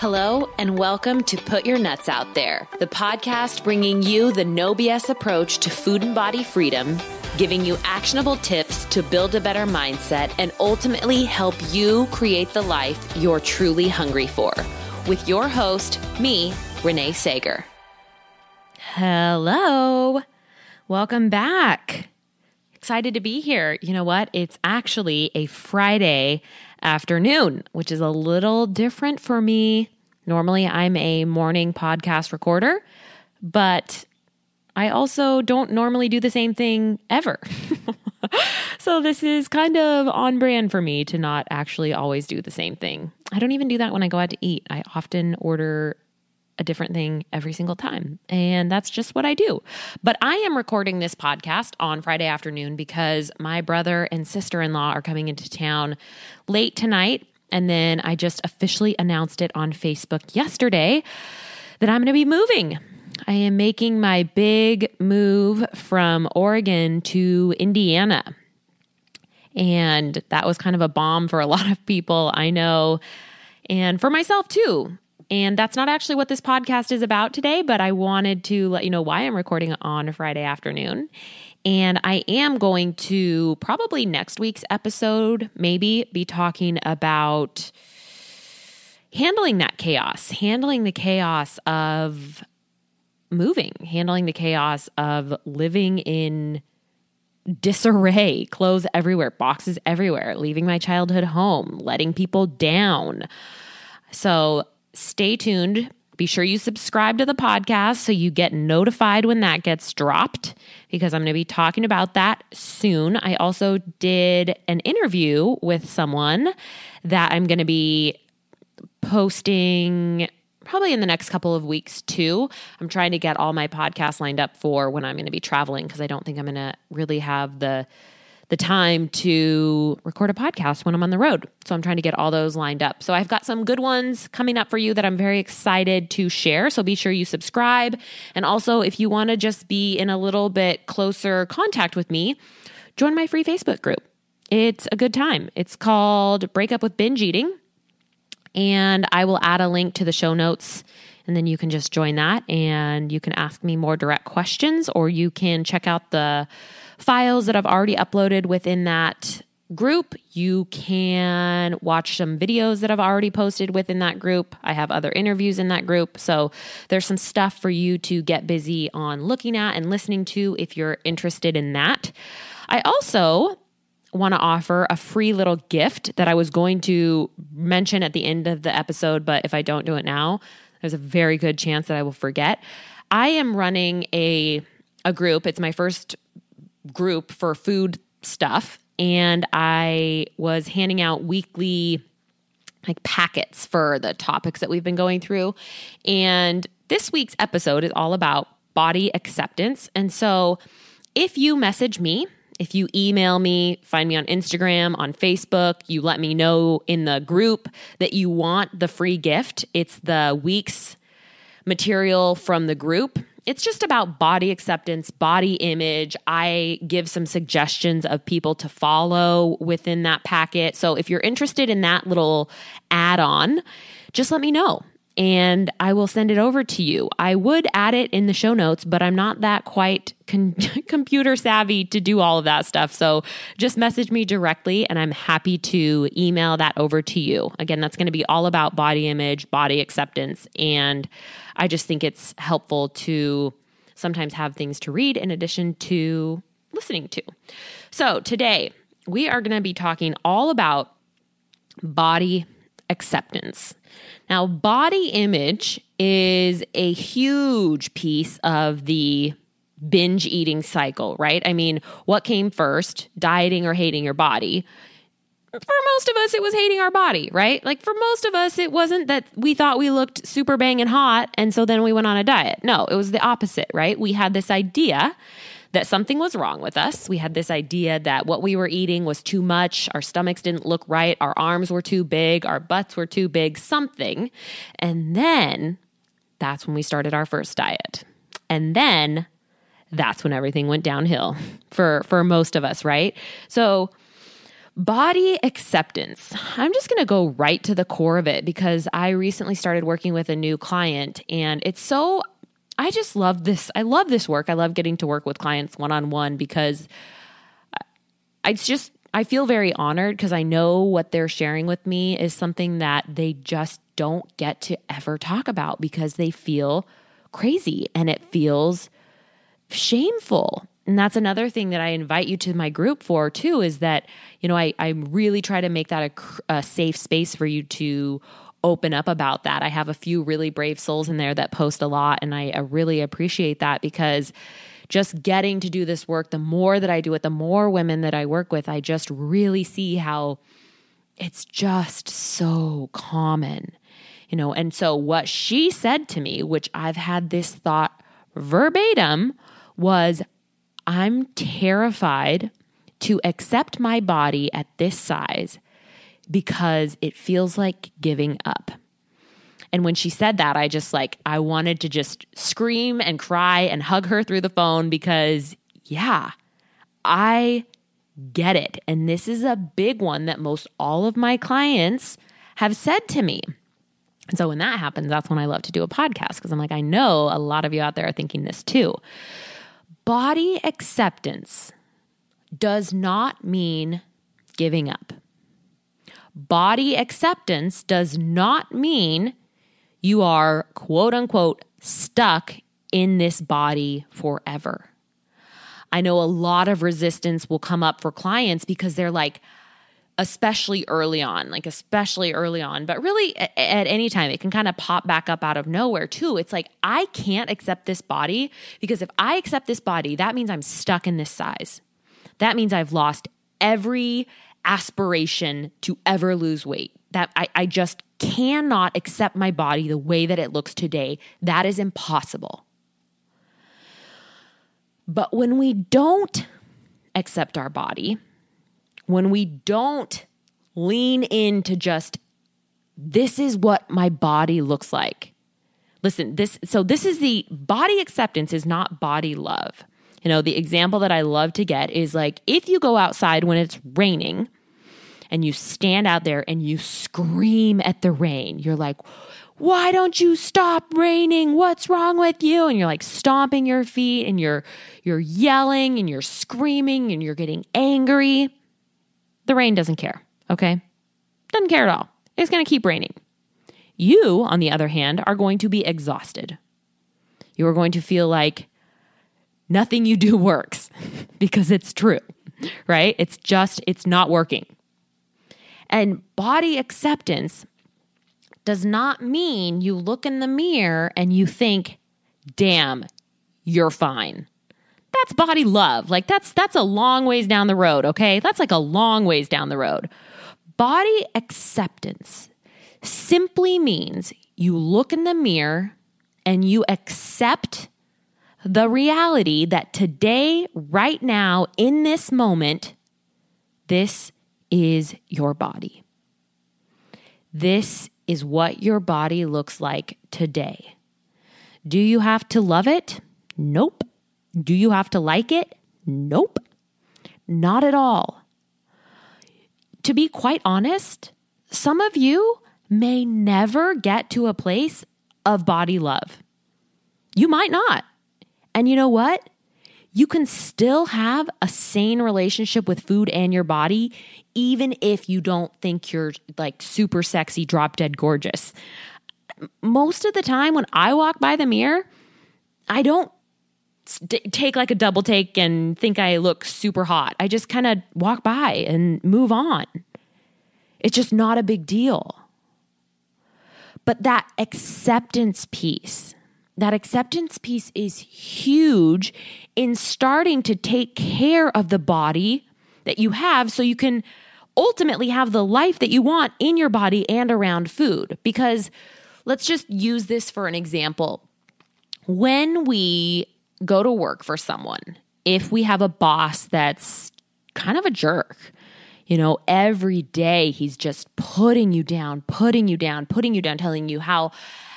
Hello, and welcome to Put Your Nuts Out There, the podcast bringing you the no BS approach to food and body freedom, giving you actionable tips to build a better mindset, and ultimately help you create the life you're truly hungry for. With your host, me, Renee Sager. Hello, welcome back. Excited to be here. You know what? It's actually a Friday afternoon, which is a little different for me. Normally, I'm a morning podcast recorder, but I also don't normally do the same thing ever. so, this is kind of on brand for me to not actually always do the same thing. I don't even do that when I go out to eat. I often order a different thing every single time. And that's just what I do. But I am recording this podcast on Friday afternoon because my brother and sister in law are coming into town late tonight. And then I just officially announced it on Facebook yesterday that I'm going to be moving. I am making my big move from Oregon to Indiana. And that was kind of a bomb for a lot of people, I know, and for myself too. And that's not actually what this podcast is about today, but I wanted to let you know why I'm recording on a Friday afternoon. And I am going to probably next week's episode, maybe be talking about handling that chaos, handling the chaos of moving, handling the chaos of living in disarray, clothes everywhere, boxes everywhere, leaving my childhood home, letting people down. So stay tuned. Be sure you subscribe to the podcast so you get notified when that gets dropped because I'm going to be talking about that soon. I also did an interview with someone that I'm going to be posting probably in the next couple of weeks too. I'm trying to get all my podcasts lined up for when I'm going to be traveling because I don't think I'm going to really have the the time to record a podcast when I'm on the road. So I'm trying to get all those lined up. So I've got some good ones coming up for you that I'm very excited to share. So be sure you subscribe. And also, if you want to just be in a little bit closer contact with me, join my free Facebook group. It's a good time. It's called Break Up with Binge Eating. And I will add a link to the show notes and then you can just join that and you can ask me more direct questions or you can check out the files that I've already uploaded within that group. You can watch some videos that I've already posted within that group. I have other interviews in that group. So there's some stuff for you to get busy on looking at and listening to if you're interested in that. I also want to offer a free little gift that I was going to mention at the end of the episode, but if I don't do it now, there's a very good chance that I will forget. I am running a a group. It's my first group for food stuff and I was handing out weekly like packets for the topics that we've been going through. And this week's episode is all about body acceptance. And so if you message me, if you email me, find me on Instagram, on Facebook, you let me know in the group that you want the free gift. It's the week's material from the group it's just about body acceptance, body image. I give some suggestions of people to follow within that packet. So if you're interested in that little add on, just let me know and I will send it over to you. I would add it in the show notes, but I'm not that quite con- computer savvy to do all of that stuff. So just message me directly and I'm happy to email that over to you. Again, that's going to be all about body image, body acceptance. And I just think it's helpful to sometimes have things to read in addition to listening to. So today we are going to be talking all about body acceptance. Now, body image is a huge piece of the binge eating cycle, right? I mean, what came first, dieting or hating your body? For most of us, it was hating our body, right? Like for most of us, it wasn't that we thought we looked super banging hot and so then we went on a diet. No, it was the opposite, right? We had this idea that something was wrong with us. We had this idea that what we were eating was too much, our stomachs didn't look right, our arms were too big, our butts were too big, something. And then that's when we started our first diet. And then that's when everything went downhill for for most of us, right? So Body acceptance. I'm just going to go right to the core of it because I recently started working with a new client and it's so I just love this. I love this work. I love getting to work with clients one on one because I just I feel very honored because I know what they're sharing with me is something that they just don't get to ever talk about because they feel crazy and it feels shameful. And that's another thing that I invite you to my group for too is that, you know, I, I really try to make that a, a safe space for you to open up about that. I have a few really brave souls in there that post a lot, and I, really appreciate that because just getting to do this work, the more that I do it, the more women that I work with, I just really see how it's just so common. You know, and so what she said to me, which I've had this thought verbatim, was I'm terrified to accept my body at this size because it feels like giving up. And when she said that, I just like, I wanted to just scream and cry and hug her through the phone because, yeah, I get it. And this is a big one that most all of my clients have said to me. And so when that happens, that's when I love to do a podcast because I'm like, I know a lot of you out there are thinking this too. Body acceptance does not mean giving up. Body acceptance does not mean you are quote unquote stuck in this body forever. I know a lot of resistance will come up for clients because they're like, especially early on, like especially early on, but really at, any time, it can kind of pop back up out of nowhere too. It's like, I can't accept this body because if I accept this body, that means I'm stuck in this size. That means I've lost every aspiration to ever lose weight. That I, I just cannot accept my body the way that it looks today. That is impossible. But when we don't accept our body, when we don't lean into just, this is what my body looks like. Listen, this, so this is the body acceptance is not body love. You know, the example that I love to get is like if you go outside when it's raining and you stand out there and you scream at the rain, you're like, why don't you stop raining? What's wrong with you? And you're like stomping your feet and you're you're yelling and you're screaming and you're getting angry. The rain doesn't care, okay? Doesn't care at all. It's going to keep raining. You, on the other hand, are going to be exhausted. You are going to feel like nothing you do works because it's true, right? It's just, it's not working. And body acceptance does not mean you look in the mirror and you think, damn, you're fine. That's body love. Like that's that's a long ways down the road, okay? That's like a long ways down the road. Body acceptance simply means you look in the mirror and you accept the reality that today, right now, in this moment, this is your body. This is what your body looks like today. Do you have to love it? Nope. Do you have to like it? Nope. Not at all. To be quite honest, some of you may never get to a place of body love. You might not. And you know what? You can still have a sane relationship with food and your body, even if you don't think you're like super sexy, drop dead gorgeous. Most of the time, when I walk by the mirror, I don't take like a double take and think I look super hot. I just kind of walk by and move on. It's just not a big deal. But that acceptance piece, that acceptance piece is huge in starting to take care of the body that you have so you can ultimately have the life that you want in your body and around food. Because let's just use this for an example. When we go to work for someone, if we have a boss that's kind of a jerk, You know, every day he's just putting you down, putting you down, putting you down, telling you how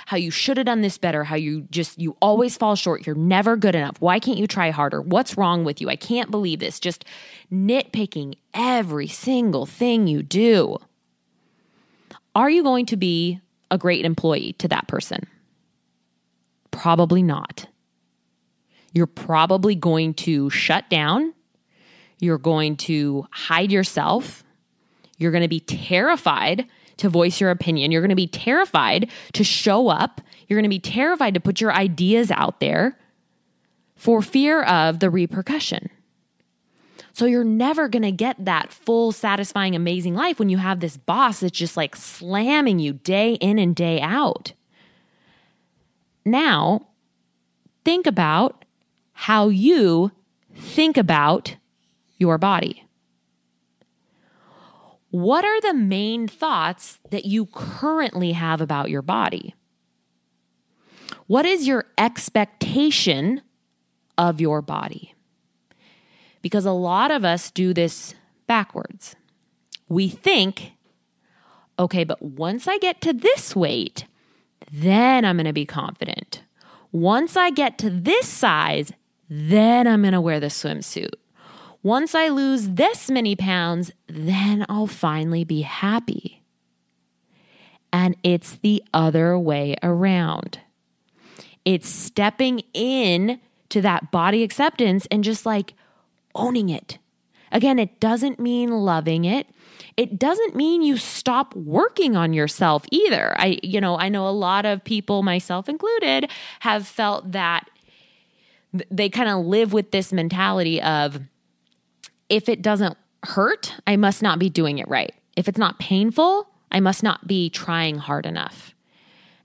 how you should have done this better, how you just you always fall short, you're never good enough. Why can't you try harder? What's wrong with you? I can't believe this. Just nitpicking every single thing you do. Are you going to be a great employee to that person? Probably not. You're probably going to shut down. You're going to hide yourself. You're going to be terrified to voice your opinion. You're going to be terrified to show up. You're going to be terrified to put your ideas out there for fear of the repercussion. So you're never going to get that full, satisfying, amazing life when you have this boss that's just like slamming you day in and day out. Now, think about how you think about your body. What are the main thoughts that you currently have about your body? What is your expectation of your body? Because a lot of us do this backwards. We think, okay, but once I get to this weight, then I'm going to be confident. Once I get to this size, then I'm going to wear the swimsuit. Once I lose this many pounds, then I'll finally be happy. And it's the other way around. It's stepping in to that body acceptance and just like owning it. Again, it doesn't mean loving it. It doesn't mean you stop working on yourself either. I you know, I know a lot of people myself included have felt that they kind of live with this mentality of if it doesn't hurt, I must not be doing it right. If it's not painful, I must not be trying hard enough.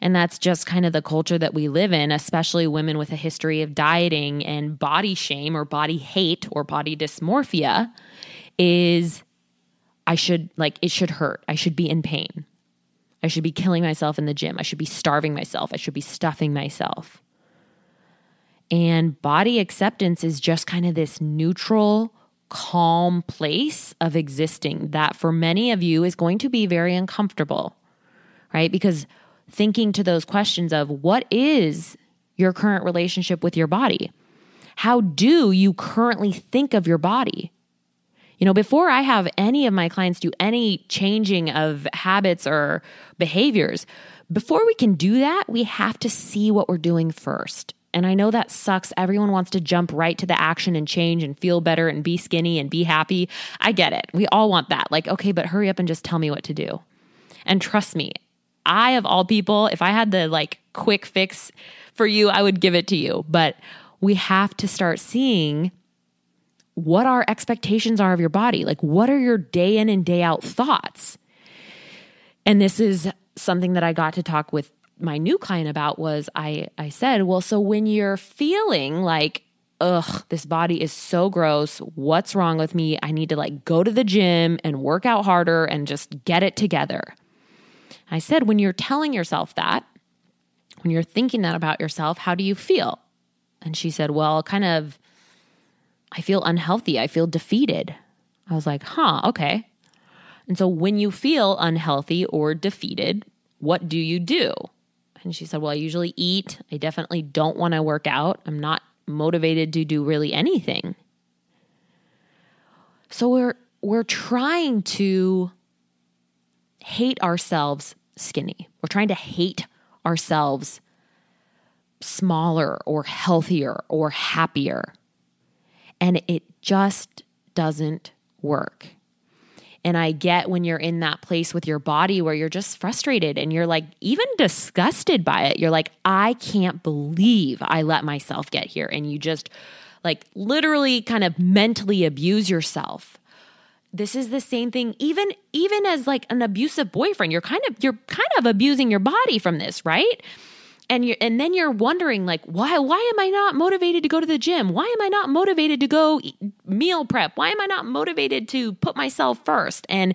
And that's just kind of the culture that we live in, especially women with a history of dieting and body shame or body hate or body dysmorphia is I should like it should hurt. I should be in pain. I should be killing myself in the gym. I should be starving myself. I should be stuffing myself. And body acceptance is just kind of this neutral calm place of existing that for many of you is going to be very uncomfortable, right? Because thinking to those questions of what is your current relationship with your body? How do you currently think of your body? You know, before I have any of my clients do any changing of habits or behaviors, before we can do that, we have to see what we're doing first. And I know that sucks. Everyone wants to jump right to the action and change and feel better and be skinny and be happy. I get it. We all want that. Like, okay, but hurry up and just tell me what to do. And trust me, I, of all people, if I had the like quick fix for you, I would give it to you. But we have to start seeing what our expectations are of your body. Like, what are your day in and day out thoughts? And this is something that I got to talk with my new client about was I I said, "Well, so when you're feeling like ugh, this body is so gross. What's wrong with me? I need to like go to the gym and work out harder and just get it together." I said, "When you're telling yourself that, when you're thinking that about yourself, how do you feel?" And she said, "Well, kind of I feel unhealthy. I feel defeated." I was like, "Huh, okay." And so when you feel unhealthy or defeated, what do you do? And she said, Well, I usually eat. I definitely don't want to work out. I'm not motivated to do really anything. So we're we're trying to hate ourselves skinny. We're trying to hate ourselves smaller or healthier or happier. And it just doesn't work. And I get when you're in that place with your body where you're just frustrated and you're like even disgusted by it. You're like, I can't believe I let myself get here. And you just like literally kind of mentally abuse yourself. This is the same thing even even as like an abusive boyfriend. You're kind of you're kind of abusing your body from this, right? And you and then you're wondering like why why am I not motivated to go to the gym? Why am I not motivated to go meal prep? Why am I not motivated to put myself first? And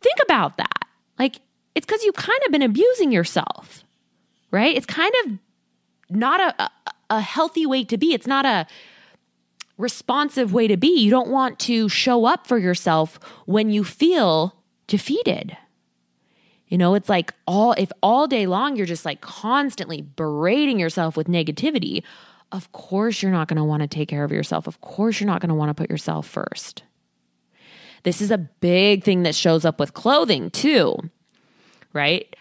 think about that. Like it's cuz you've kind of been abusing yourself. Right? It's kind of not a, a, a healthy way to be. It's not a responsive way to be. You don't want to show up for yourself when you feel defeated. You know, it's like all, if all day long you're just like constantly berating yourself with negativity, of course you're not going to want to take care of yourself. Of course you're not going to want to put yourself first. This is a big thing that shows up with clothing too, right?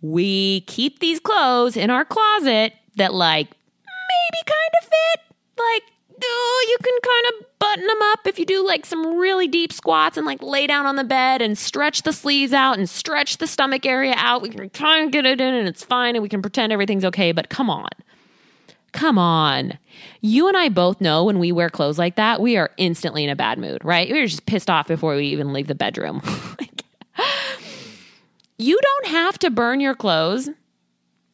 We keep these clothes in our closet that like maybe kind of fit, like oh, you can kind of button them up if you do like some really deep squats and like lay down on the bed and stretch the sleeves out and stretch the stomach area out. We can try and get it in and it's fine and we can pretend everything's okay, but come on. Come on. You and I both know when we wear clothes like that, we are instantly in a bad mood, right? We're just pissed off before we even leave the bedroom. you don't have to burn your clothes.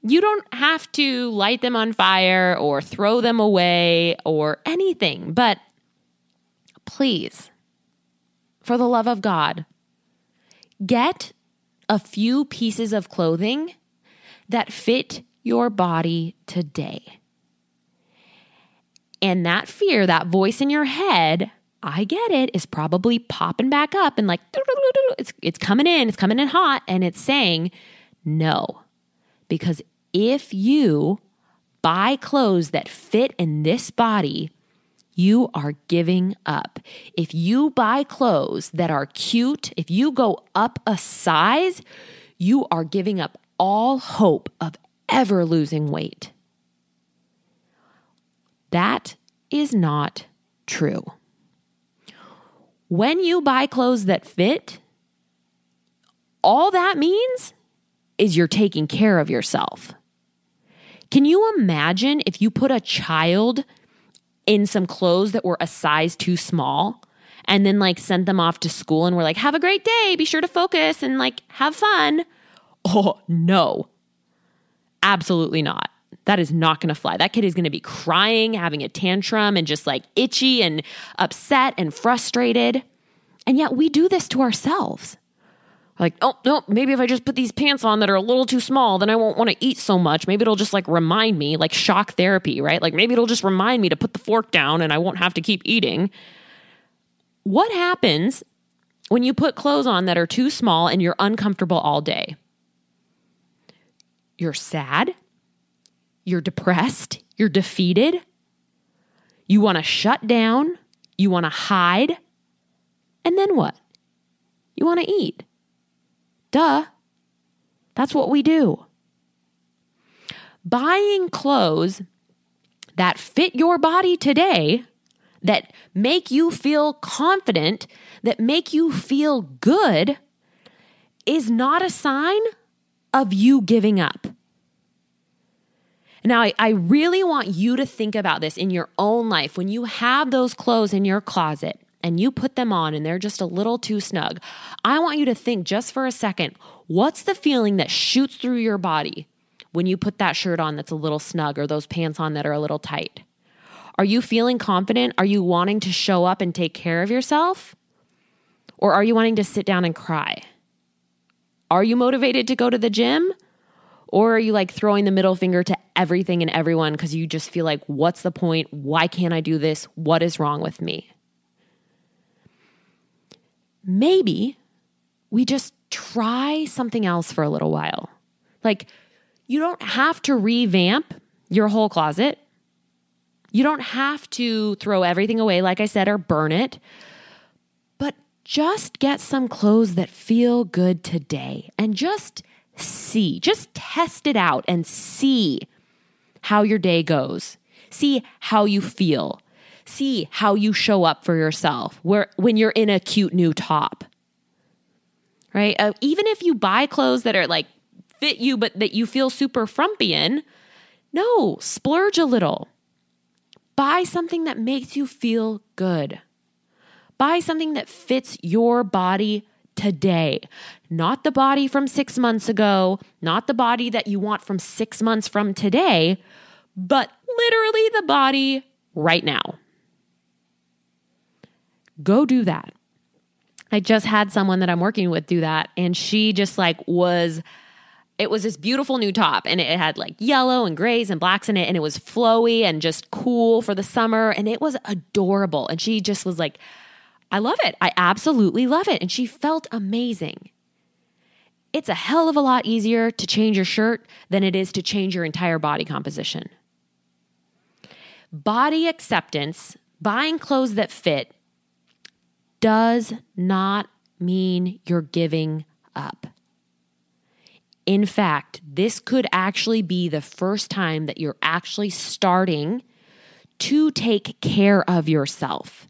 You don't have to light them on fire or throw them away or anything, but please, for the love of God, get a few pieces of clothing that fit your body today. And that fear, that voice in your head, I get it, is probably popping back up and like it's it's coming in, it's coming in hot and it's saying no. Because if you buy clothes that fit in this body, you are giving up. If you buy clothes that are cute, if you go up a size, you are giving up all hope of ever losing weight. That is not true. When you buy clothes that fit, all that means is you're taking care of yourself. Can you imagine if you put a child in some clothes that were a size too small and then like sent them off to school and were like, have a great day, be sure to focus and like have fun? Oh, no. Absolutely not. That is not going to fly. That kid is going to be crying, having a tantrum, and just like itchy and upset and frustrated. And yet we do this to ourselves. Like, oh, no, maybe if I just put these pants on that are a little too small, then I won't want to eat so much. Maybe it'll just like remind me, like shock therapy, right? Like maybe it'll just remind me to put the fork down and I won't have to keep eating. What happens when you put clothes on that are too small and you're uncomfortable all day? You're sad you're depressed, you're defeated, you want to shut down, you want to hide, and then what? You want to eat. Duh. That's what we do. Buying clothes that fit your body today, that make you feel confident, that make you feel good, is not a sign of you giving up. Now, I, I really want you to think about this in your own life. When you have those clothes in your closet and you put them on and they're just a little too snug, I want you to think just for a second what's the feeling that shoots through your body when you put that shirt on that's a little snug or those pants on that are a little tight? Are you feeling confident? Are you wanting to show up and take care of yourself? Or are you wanting to sit down and cry? Are you motivated to go to the gym? Or are you like throwing the middle finger to everything and everyone because you just feel like, what's the point? Why can't I do this? What is wrong with me? Maybe we just try something else for a little while. Like, you don't have to revamp your whole closet. You don't have to throw everything away, like I said, or burn it. But just get some clothes that feel good today and just see, just test it out and see how your day goes. See how you feel. See how you show up for yourself where, when you're in a cute new top. Right? Uh, even if you buy clothes that are like fit you, but that you feel super frumpy in, no, splurge a little. Buy something that makes you feel good. Buy something that fits your body today, not the body from six months ago, not the body that you want from six months from today, but literally the body right now. Go do that. I just had someone that I'm working with do that, and she just like was it was this beautiful new top and it had like yellow and grays and blacks in it and it was flowy and just cool for the summer and it was adorable and she just was like I love it. I absolutely love it and she felt amazing. It's a hell of a lot easier to change your shirt than it is to change your entire body composition. Body acceptance, buying clothes that fit does not mean you're giving up. In fact, this could actually be the first time that you're actually starting to take care of yourself.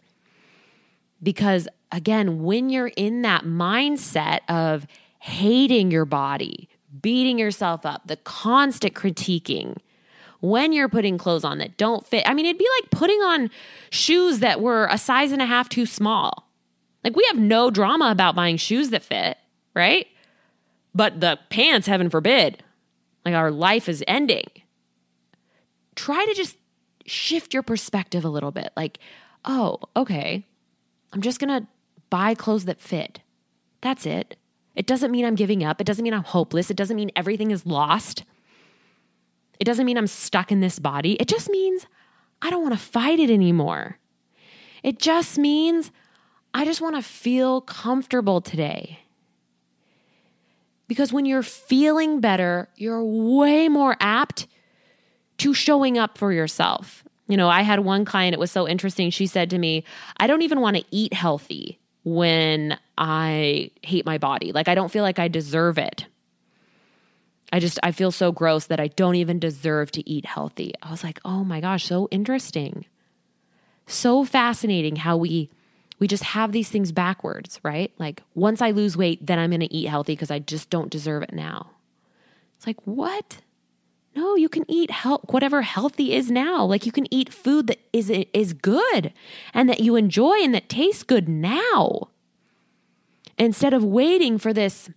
Because again, when you're in that mindset of hating your body, beating yourself up, the constant critiquing, when you're putting clothes on that don't fit, I mean, it'd be like putting on shoes that were a size and a half too small. Like, we have no drama about buying shoes that fit, right? But the pants, heaven forbid, like our life is ending. Try to just shift your perspective a little bit. Like, oh, okay, I'm just gonna buy clothes that fit. That's it. It doesn't mean I'm giving up. It doesn't mean I'm hopeless. It doesn't mean everything is lost. It doesn't mean I'm stuck in this body. It just means I don't want to fight it anymore. It just means I just want to feel comfortable today. Because when you're feeling better, you're way more apt to showing up for yourself. You know, I had one client, it was so interesting. She said to me, I don't even want to eat healthy when I hate my body. Like, I don't feel like I deserve it. I just, I feel so gross that I don't even deserve to eat healthy. I was like, oh my gosh, so interesting. So fascinating how we we just have these things backwards, right? Like once I lose weight, then I'm going to eat healthy because I just don't deserve it now. It's like, what? No, you can eat health, whatever healthy is now. Like you can eat food that is is good and that you enjoy and that tastes good now. Instead of waiting for this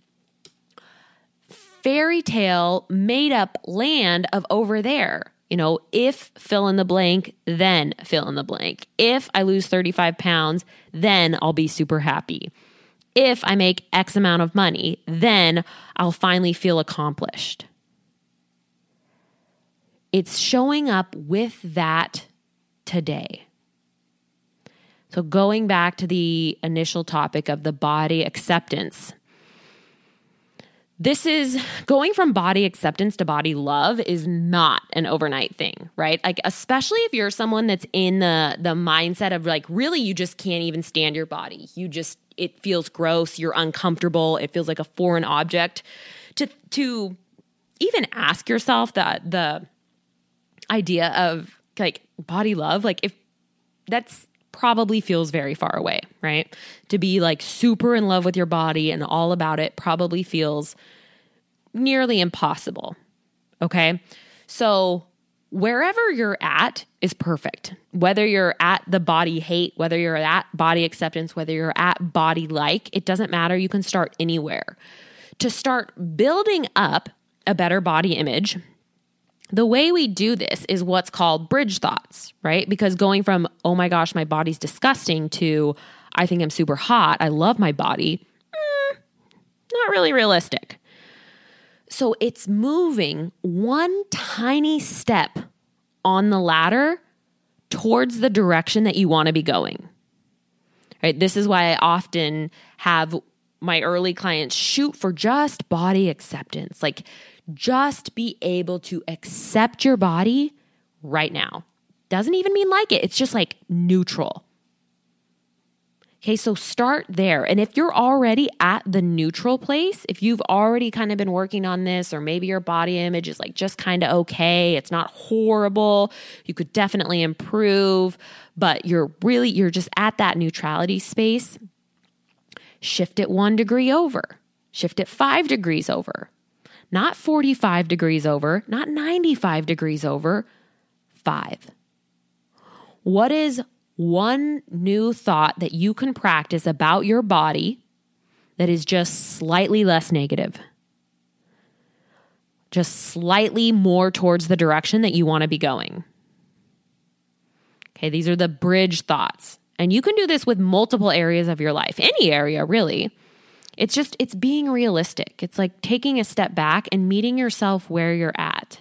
fairy tale made up land of over there you know, if fill in the blank, then fill in the blank. If I lose 35 pounds, then I'll be super happy. If I make X amount of money, then I'll finally feel accomplished. It's showing up with that today. So, going back to the initial topic of the body acceptance, this is going from body acceptance to body love is not an overnight thing, right? Like especially if you're someone that's in the the mindset of like really you just can't even stand your body. You just it feels gross, you're uncomfortable, it feels like a foreign object to to even ask yourself that the idea of like body love, like if that's probably feels very far away, right? To be like super in love with your body and all about it probably feels nearly impossible. Okay. So, wherever you're at is perfect. Whether you're at the body hate, whether you're at body acceptance, whether you're at body like, it doesn't matter. You can start anywhere. To start building up a better body image, the way we do this is what's called bridge thoughts, right? Because going from, oh my gosh, my body's disgusting to, I think I'm super hot, I love my body, mm, not really realistic. So it's moving one tiny step on the ladder towards the direction that you want to be going. Right? This is why I often have my early clients shoot for just body acceptance. Like just be able to accept your body right now. Doesn't even mean like it. It's just like neutral. Okay, so start there. And if you're already at the neutral place, if you've already kind of been working on this, or maybe your body image is like just kind of okay, it's not horrible, you could definitely improve, but you're really, you're just at that neutrality space, shift it one degree over, shift it five degrees over, not 45 degrees over, not 95 degrees over, five. What is one new thought that you can practice about your body that is just slightly less negative. Just slightly more towards the direction that you want to be going. Okay, these are the bridge thoughts. And you can do this with multiple areas of your life, any area really. It's just, it's being realistic. It's like taking a step back and meeting yourself where you're at.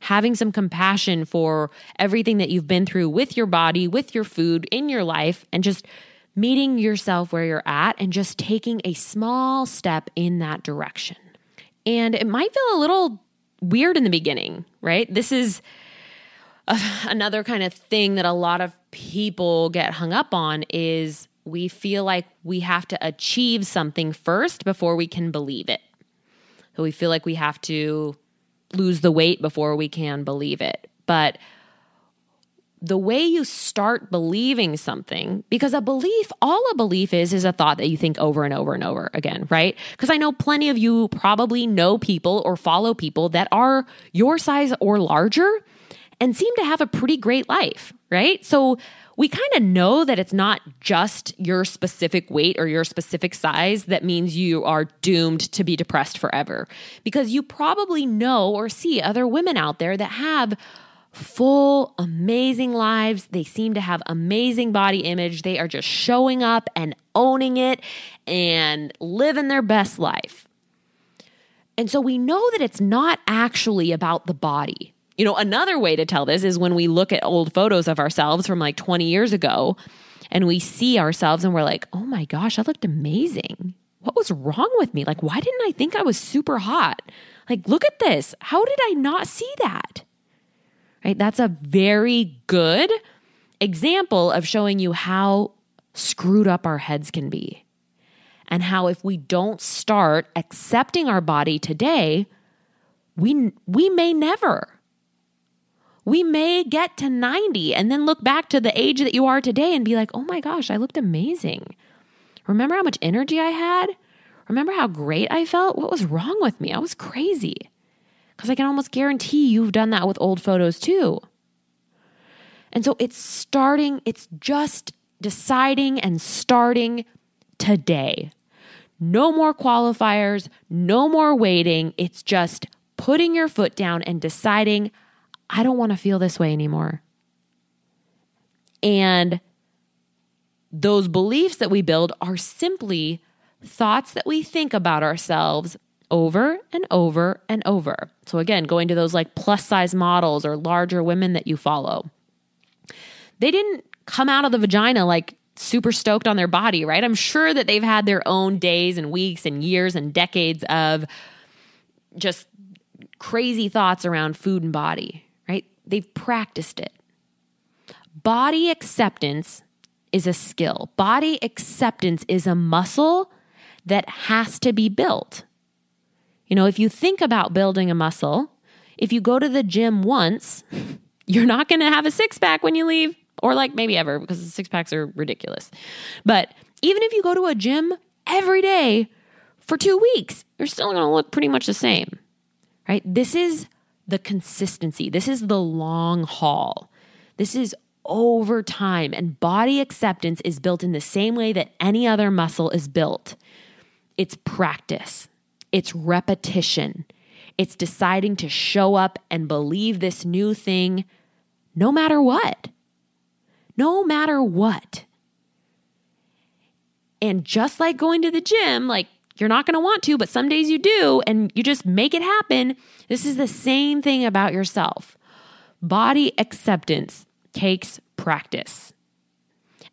Having some compassion for everything that you've been through with your body, with your food, in your life, and just meeting yourself where you're at and just taking a small step in that direction. And it might feel a little weird in the beginning, right? This is another kind of thing that a lot of people get hung up on is we feel like we have to achieve something first before we can believe it. So we feel like we have to lose the weight before we can believe it. But the way you start believing something, because a belief, all a belief is, is a thought that you think over and over and over again, right? Because I know plenty of you probably know people or follow people that are your size or larger and seem to have a pretty great life, right? So we kind of know that it's not just your specific weight or your specific size that means you are doomed to be depressed forever. Because you probably know or see other women out there that have full, amazing lives. They seem to have amazing body image. They are just showing up and owning it and living their best life. And so we know that it's not actually about the body. You know, another way to tell this is when we look at old photos of ourselves from like 20 years ago and we see ourselves and we're like, oh my gosh, I looked amazing. What was wrong with me? Like, why didn't I think I was super hot? Like, look at this. How did I not see that? Right? That's a very good example of showing you how screwed up our heads can be. And how if we don't start accepting our body today, we we may never we may get to 90 and then look back to the age that you are today and be like, oh my gosh, I looked amazing. Remember how much energy I had? Remember how great I felt? What was wrong with me? I was crazy. Because I can almost guarantee you've done that with old photos too. And so it's starting, it's just deciding and starting today. No more qualifiers, no more waiting. It's just putting your foot down and deciding I don't want to feel this way anymore. And those beliefs that we build are simply thoughts that we think about ourselves over and over and over. So, again, going to those like plus size models or larger women that you follow, they didn't come out of the vagina like super stoked on their body, right? I'm sure that they've had their own days and weeks and years and decades of just crazy thoughts around food and body, they've practiced it. Body acceptance is a skill, body acceptance is a muscle that has to be built. You know, if you think about building a muscle, if you go to the gym once, you're not going to have a six pack when you leave, or like maybe ever, because the six packs are ridiculous. But even if you go to a gym every day for two weeks, you're still going to look pretty much the same, right? This is the consistency. This is the long haul. This is over time. And body acceptance is built in the same way that any other muscle is built it's practice, it's repetition, it's deciding to show up and believe this new thing no matter what. No matter what. And just like going to the gym, like you're not going to want to, but some days you do, and you just make it happen. This is the same thing about yourself. Body acceptance takes practice.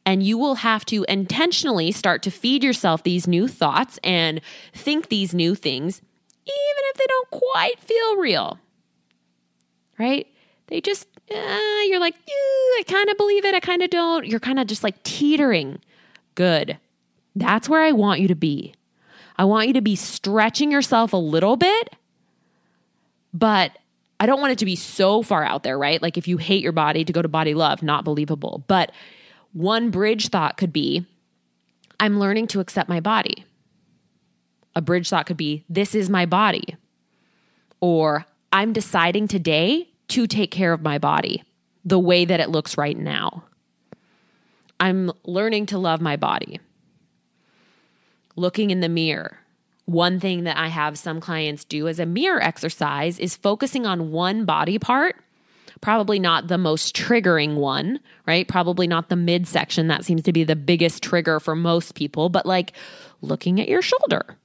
And you will have to intentionally start to feed yourself these new thoughts and think these new things, even if they don't quite feel real. Right? They just, uh, you're like, I kind of believe it, I kind of don't. You're kind of just like teetering. Good. That's where I want you to be. I want you to be stretching yourself a little bit, but I don't want it to be so far out there, right? Like if you hate your body to go to body love, not believable. But one bridge thought could be I'm learning to accept my body. A bridge thought could be this is my body. Or I'm deciding today to take care of my body the way that it looks right now. I'm learning to love my body looking in the mirror. One thing that I have some clients do as a mirror exercise is focusing on one body part, probably not the most triggering one, right? Probably not the midsection. That seems to be the biggest trigger for most people, but like looking at your shoulder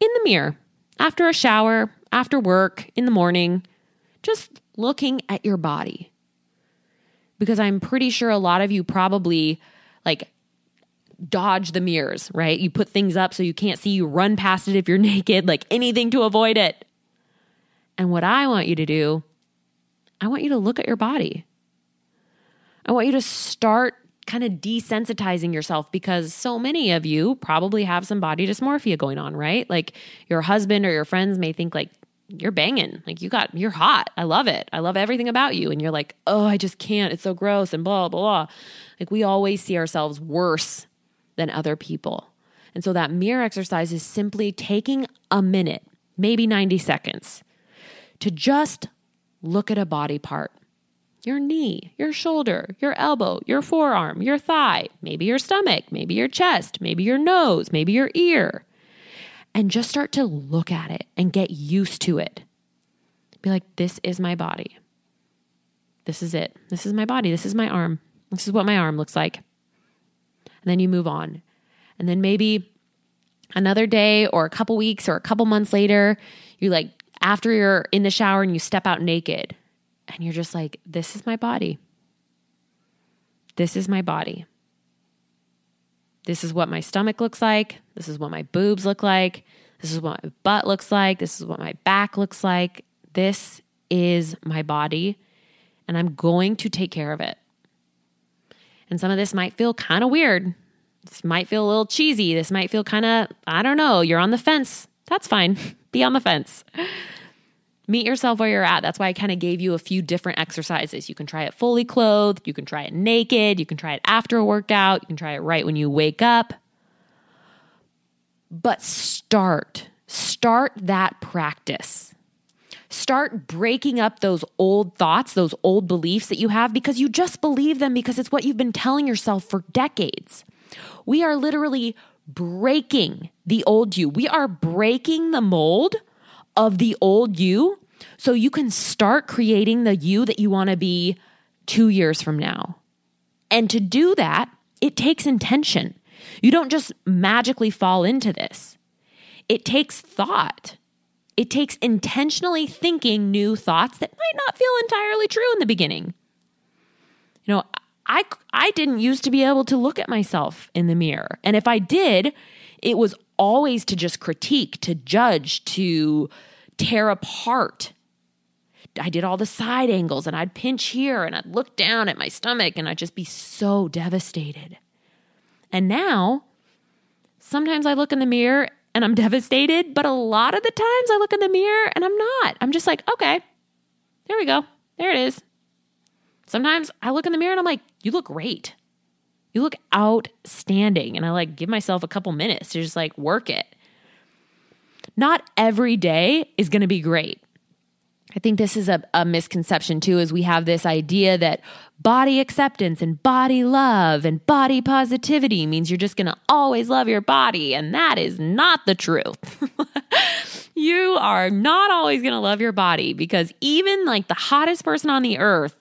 in the mirror after a shower, after work, in the morning, just looking at your body. Because I'm pretty sure a lot of you probably like dodge the mirrors, right? You put things up so you can't see, you run past it if you're naked, like anything to avoid it. And what I want you to do, I want you to look at your body. I want you to start kind of desensitizing yourself because so many of you probably have some body dysmorphia going on, right? Like your husband or your friends may think like you're banging, like you got you're hot. I love it. I love everything about you and you're like, "Oh, I just can't. It's so gross and blah blah blah." Like we always see ourselves worse than other people. And so that mirror exercise is simply taking a minute, maybe 90 seconds, to just look at a body part your knee, your shoulder, your elbow, your forearm, your thigh, maybe your stomach, maybe your chest, maybe your nose, maybe your ear. And just start to look at it and get used to it. Be like, this is my body. This is it. This is my body. This is my arm. This is what my arm looks like. And then you move on. And then maybe another day or a couple weeks or a couple months later, you like, after you're in the shower and you step out naked and you're just like, this is my body. This is my body. This is what my stomach looks like. This is what my boobs look like. This is what my butt looks like. This is what my back looks like. This is my body, and I'm going to take care of it. And some of this might feel kind of weird. This might feel a little cheesy. This might feel kind of, I don't know, you're on the fence. That's fine. Be on the fence. Meet yourself where you're at. That's why I kind of gave you a few different exercises. You can try it fully clothed, you can try it naked, you can try it after a workout, you can try it right when you wake up. But start, start that practice. Start breaking up those old thoughts, those old beliefs that you have because you just believe them because it's what you've been telling yourself for decades. We are literally breaking the old you. We are breaking the mold of the old you so you can start creating the you that you want to be two years from now. And to do that, it takes intention. You don't just magically fall into this, it takes thought. It takes intentionally thinking new thoughts that might not feel entirely true in the beginning. You know, I, I didn't used to be able to look at myself in the mirror. And if I did, it was always to just critique, to judge, to tear apart. I did all the side angles and I'd pinch here and I'd look down at my stomach and I'd just be so devastated. And now, sometimes I look in the mirror and I'm devastated, but a lot of the times I look in the mirror and I'm not. I'm just like, okay, there we go. There it is. Sometimes I look in the mirror and I'm like, you look great. You look outstanding. And I like give myself a couple minutes to just like work it. Not every day is going to be great. I think this is a, a, misconception too, is we have this idea that body acceptance and body love and body positivity means you're just gonna always love your body. And that is not the truth. you are not always gonna love your body because even like the hottest person on the earth,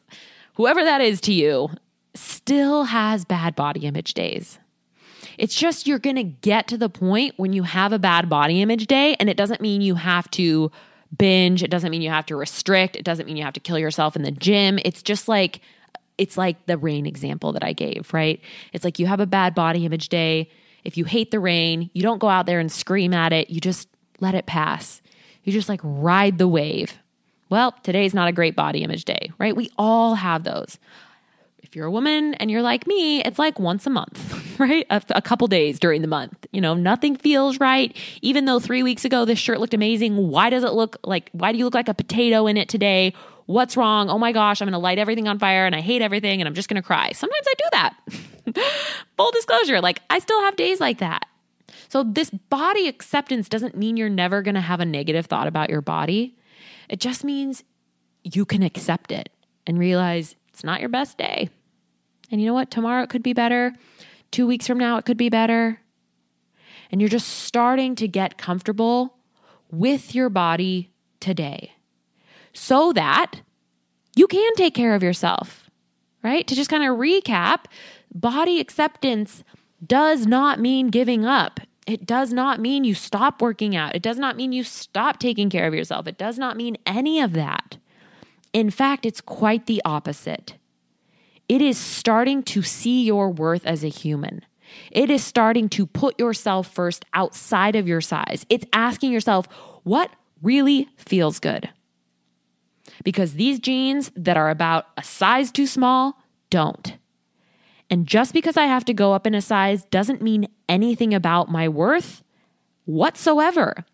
whoever that is to you, still has bad body image days. It's just you're going to get to the point when you have a bad body image day, and it doesn't mean you have to binge. It doesn't mean you have to restrict. It doesn't mean you have to kill yourself in the gym. It's just like, it's like the rain example that I gave, right? It's like you have a bad body image day. If you hate the rain, you don't go out there and scream at it. You just let it pass. You just like ride the wave. Well, today's not a great body image day, right? We all have those. If you're a woman and you're like me, it's like once a month, right? A, a, couple days during the month. You know, nothing feels right. Even though three weeks ago this shirt looked amazing, why does it look like, why do you look like a potato in it today? What's wrong? Oh my gosh, I'm going to light everything on fire and I hate everything and I'm just going to cry. Sometimes I do that. Full disclosure, like I still have days like that. So, this body acceptance doesn't mean you're never going to have a negative thought about your body. It just means you can accept it and realize it's not your best day. And you know what? Tomorrow it could be better. Two weeks from now it could be better. And you're just starting to get comfortable with your body today so that you can take care of yourself, right? To just kind of recap, body acceptance does not mean giving up. It does not mean you stop working out. It does not mean you stop taking care of yourself. It does not mean any of that. In fact, it's quite the opposite. It is starting to see your worth as a human. It is starting to put yourself first outside of your size. It's asking yourself, what really feels good? Because these jeans that are about a size too small don't. And just because I have to go up in a size doesn't mean anything about my worth whatsoever.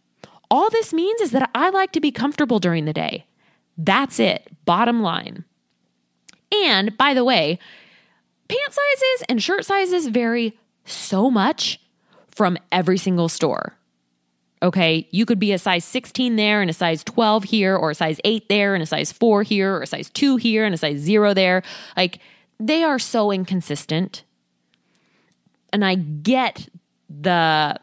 All this means is that I like to be comfortable during the day. That's it, bottom line. And by the way, pant sizes and shirt sizes vary so much from every single store. Okay, you could be a size 16 there and a size 12 here, or a size 8 there and a size 4 here, or a size 2 here and a size 0 there. Like, they are so inconsistent. And I get the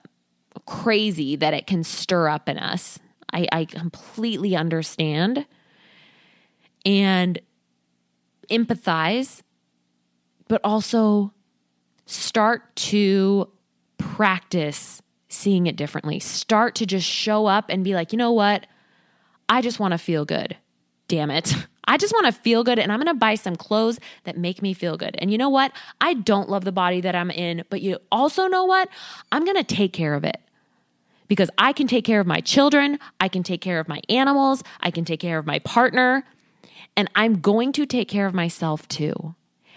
crazy that it can stir up in us. I, I completely understand and empathize, but also start to practice seeing it differently. Start to just show up and be like, you know what? I just want to feel good. Damn it. I just want to feel good and I'm going to buy some clothes that make me feel good. And you know what? I don't love the body that I'm in, but you also know what? I'm going to take care of it because I can take care of my children, I can take care of my animals, I can take care of my partner, and I'm going to take care of myself too.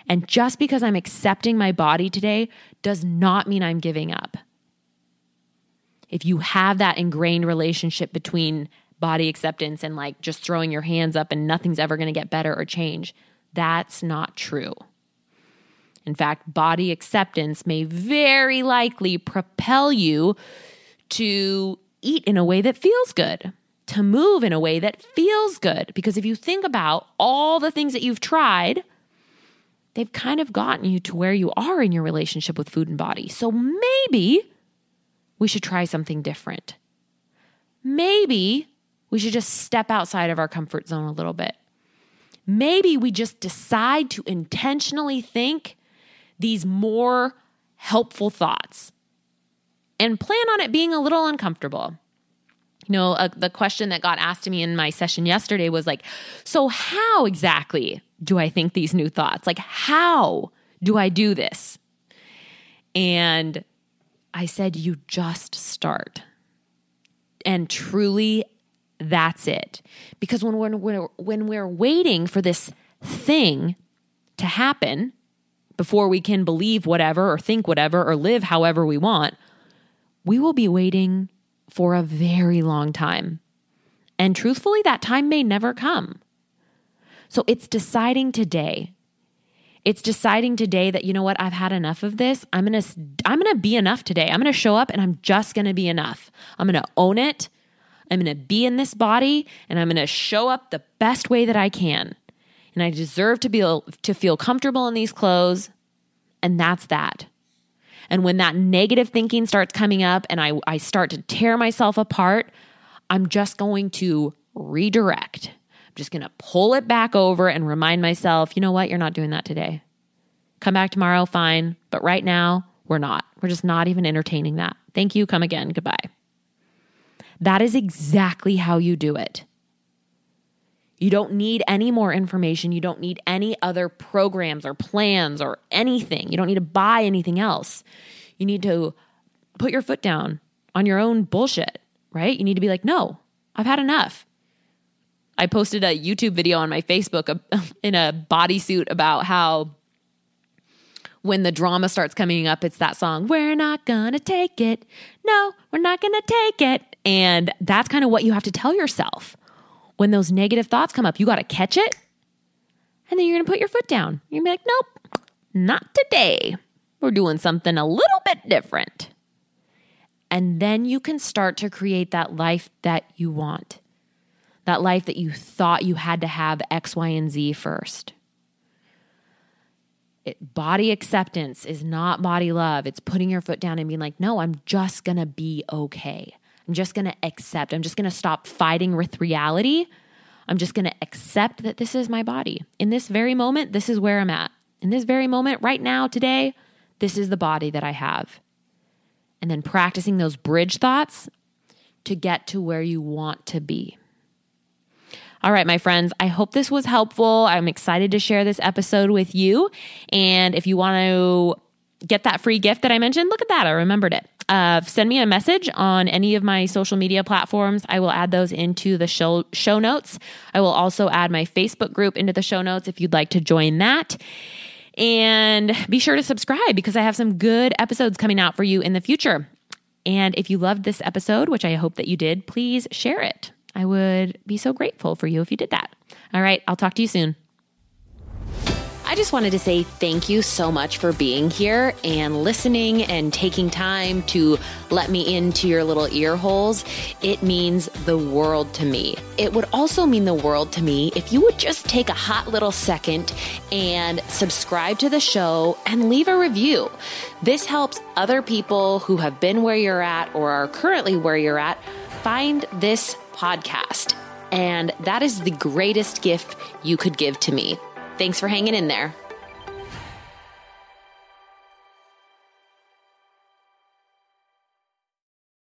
And just because I'm accepting my body today does not mean I'm giving up. If you have that ingrained relationship between body acceptance and like just throwing your hands up and nothing's ever going to get better or change, that's not true. In fact, body acceptance may very likely propel you to eat in a way that feels good, to move in a way that feels good. Because if you think about all the things that you've tried, they've kind of gotten you to where you are in your relationship with food and body. So maybe we should try something different. Maybe we should just step outside of our comfort zone a little bit. Maybe we just decide to intentionally think these more helpful thoughts and plan on it being a little uncomfortable. You know, uh, the question that got asked to me in my session yesterday was like, so how exactly do I think these new thoughts? Like, how do I do this? And I said, you just start. And truly, that's it. Because when we're, when we're waiting for this thing to happen before we can believe whatever or think whatever or live however we want, we will be waiting for a very long time. And truthfully, that time may never come. So it's deciding today. It's deciding today that you know what I've had enough of this. I'm going to I'm going to be enough today. I'm going to show up and I'm just going to be enough. I'm going to own it. I'm going to be in this body and I'm going to show up the best way that I can. And I deserve to be to feel comfortable in these clothes and that's that. And when that negative thinking starts coming up and I, I start to tear myself apart, I'm just going to redirect just going to pull it back over and remind myself, you know what? You're not doing that today. Come back tomorrow, fine. But right now, we're not. We're just not even entertaining that. Thank you. Come again. Goodbye. That is exactly how you do it. You don't need any more information. You don't need any other programs or plans or anything. You don't need to buy anything else. You need to put your foot down on your own bullshit, right? You need to be like, no, I've had enough. I posted a YouTube video on my Facebook uh, in a bodysuit about how when the drama starts coming up, it's that song, We're Not Gonna Take It. No, we're not gonna take it. And that's kind of what you have to tell yourself. When those negative thoughts come up, you gotta catch it. And then you're gonna put your foot down. You're gonna be like, Nope, not today. We're doing something a little bit different. And then you can start to create that life that you want that life that you thought you had to have X, Y, and Z first. It, body acceptance is not body love. It's putting your foot down and being like, no, I'm just going to be okay. I'm just going to accept. I'm just going to stop fighting with reality. I'm just going to accept that this is my body. In this very moment, this is where I'm at. In this very moment, right now, today, this is the body that I have. and then practicing those bridge thoughts to get to where you want to be. All right, my friends, I hope this was helpful. I'm excited to share this episode with you. And if you want to get that free gift that I mentioned, look at that. I remembered it. Uh, send me a message on any of my social media platforms. I will add those into the show, show notes. I will also add my Facebook group into the show notes if you'd like to join that. And be sure to subscribe because I have some good episodes coming out for you in the future. And if you loved this episode, which I hope that you did, please share it. I would be so grateful for you if you did that. All right, I'll talk to you soon. I just wanted to say thank you so much for being here and listening and taking time to let me into your little ear holes. It means the world to me. It would also mean the world to me if you would just take a hot little second and subscribe to the show and leave a review. This helps other people who have been where you're at or are currently where you're at find this podcast. And that is the greatest gift you could give to me. Thanks for hanging in there.